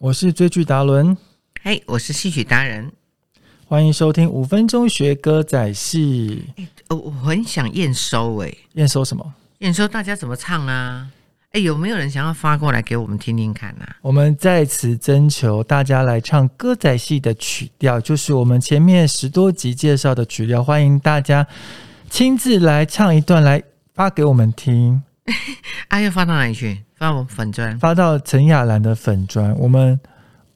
我是追剧达伦，嘿，我是戏曲达人。欢迎收听五分钟学歌仔戏。哦，我很想验收哎，验收什么？验收大家怎么唱啊？哎，有没有人想要发过来给我们听听看呢？我们在此征求大家来唱歌仔戏的曲调，就是我们前面十多集介绍的曲调。欢迎大家亲自来唱一段来发给我们听。啊，要发到哪里去？发我们粉砖，发到陈雅兰的粉砖。我们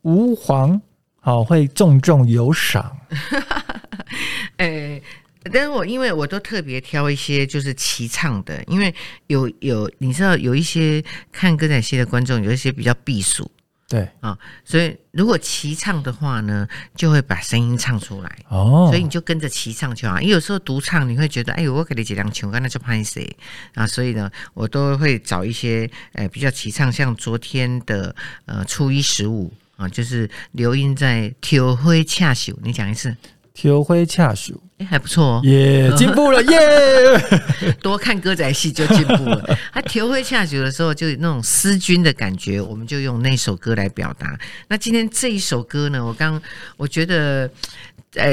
吾皇好会重重有赏。哎。但是我因为我都特别挑一些就是齐唱的，因为有有你知道有一些看歌仔戏的观众有一些比较避暑，对啊，所以如果齐唱的话呢，就会把声音唱出来哦，所以你就跟着齐唱就好。因为有时候独唱你会觉得，哎呦，我给你几两球，那就拍谁啊？所以呢，我都会找一些呃比较齐唱，像昨天的呃初一十五啊，就是留音在挑灰恰秀，你讲一次。挑灰恰熟，哎，还不错哦，耶，进步了 耶！多看歌仔戏就进步了。他调回下酒的时候，就那种思君的感觉，我们就用那首歌来表达。那今天这一首歌呢，我刚我觉得。呃，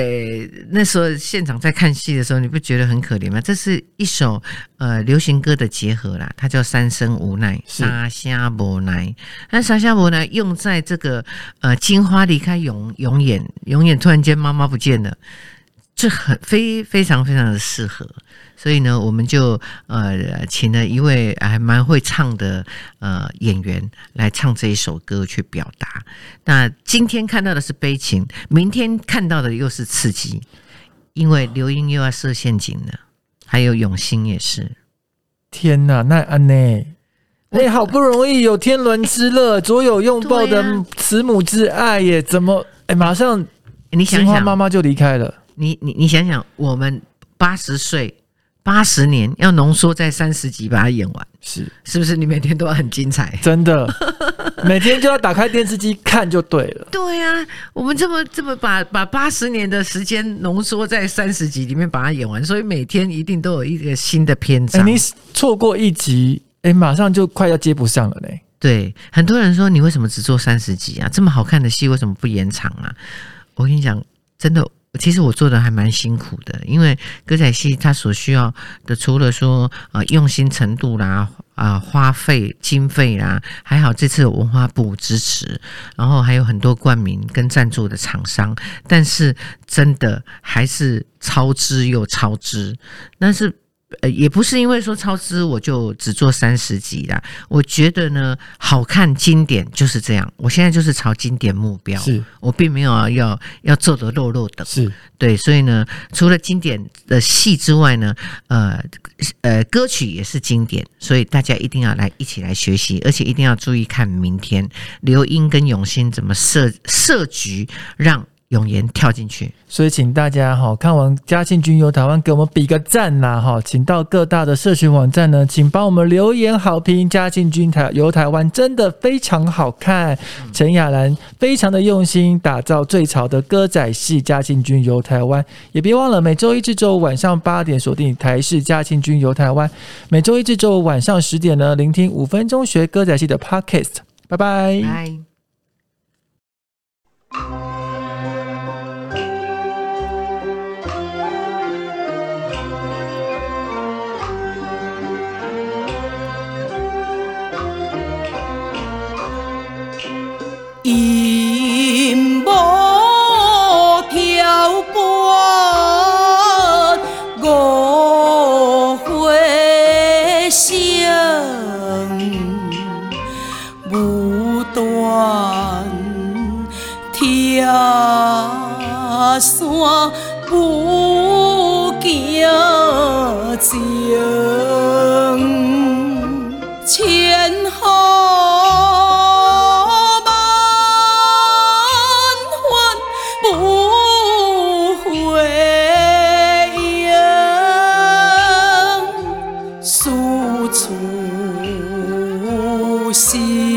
那时候现场在看戏的时候，你不觉得很可怜吗？这是一首呃流行歌的结合啦，它叫《三生无奈》，沙虾无奈。那沙虾无奈用在这个呃金花离开永永远永远突然间妈妈不见了。是很非非常非常的适合，所以呢，我们就呃请了一位还蛮会唱的呃演员来唱这一首歌去表达。那今天看到的是悲情，明天看到的又是刺激，因为刘英又要设陷阱了，还有永兴也是。天哪，那安内，哎，好不容易有天伦之乐，左有拥抱的慈母之爱耶，怎么哎马上你想想，妈妈就离开了。你你你想想，我们八十岁八十年要浓缩在三十集把它演完，是是不是？你每天都要很精彩，真的，每天就要打开电视机看就对了。对呀，我们这么这么把把八十年的时间浓缩在三十集里面把它演完，所以每天一定都有一个新的篇章。你错过一集，哎，马上就快要接不上了嘞。对，很多人说你为什么只做三十集啊？这么好看的戏为什么不延长啊？我跟你讲，真的。其实我做的还蛮辛苦的，因为歌仔戏它所需要的，除了说呃用心程度啦，啊花费经费啦，还好这次有文化部支持，然后还有很多冠名跟赞助的厂商，但是真的还是超支又超支，但是。呃，也不是因为说超支我就只做三十集啦。我觉得呢，好看经典就是这样。我现在就是朝经典目标，是我并没有要要做的肉肉的，是对。所以呢，除了经典的戏之外呢，呃呃，歌曲也是经典，所以大家一定要来一起来学习，而且一定要注意看明天刘英跟永新怎么设设局让。永言跳进去，所以请大家哈看完嘉庆君游台湾，给我们比个赞呐哈！请到各大的社群网站呢，请帮我们留言好评。嘉庆君台游台湾真的非常好看，陈雅兰非常的用心打造最潮的歌仔戏。嘉庆君游台湾，也别忘了每周一至周五晚上八点锁定台视嘉庆君游台湾，每周一至周五晚上十点呢，聆听五分钟学歌仔戏的 Podcast。拜拜。山不惊静千呼万唤不回应诉衷心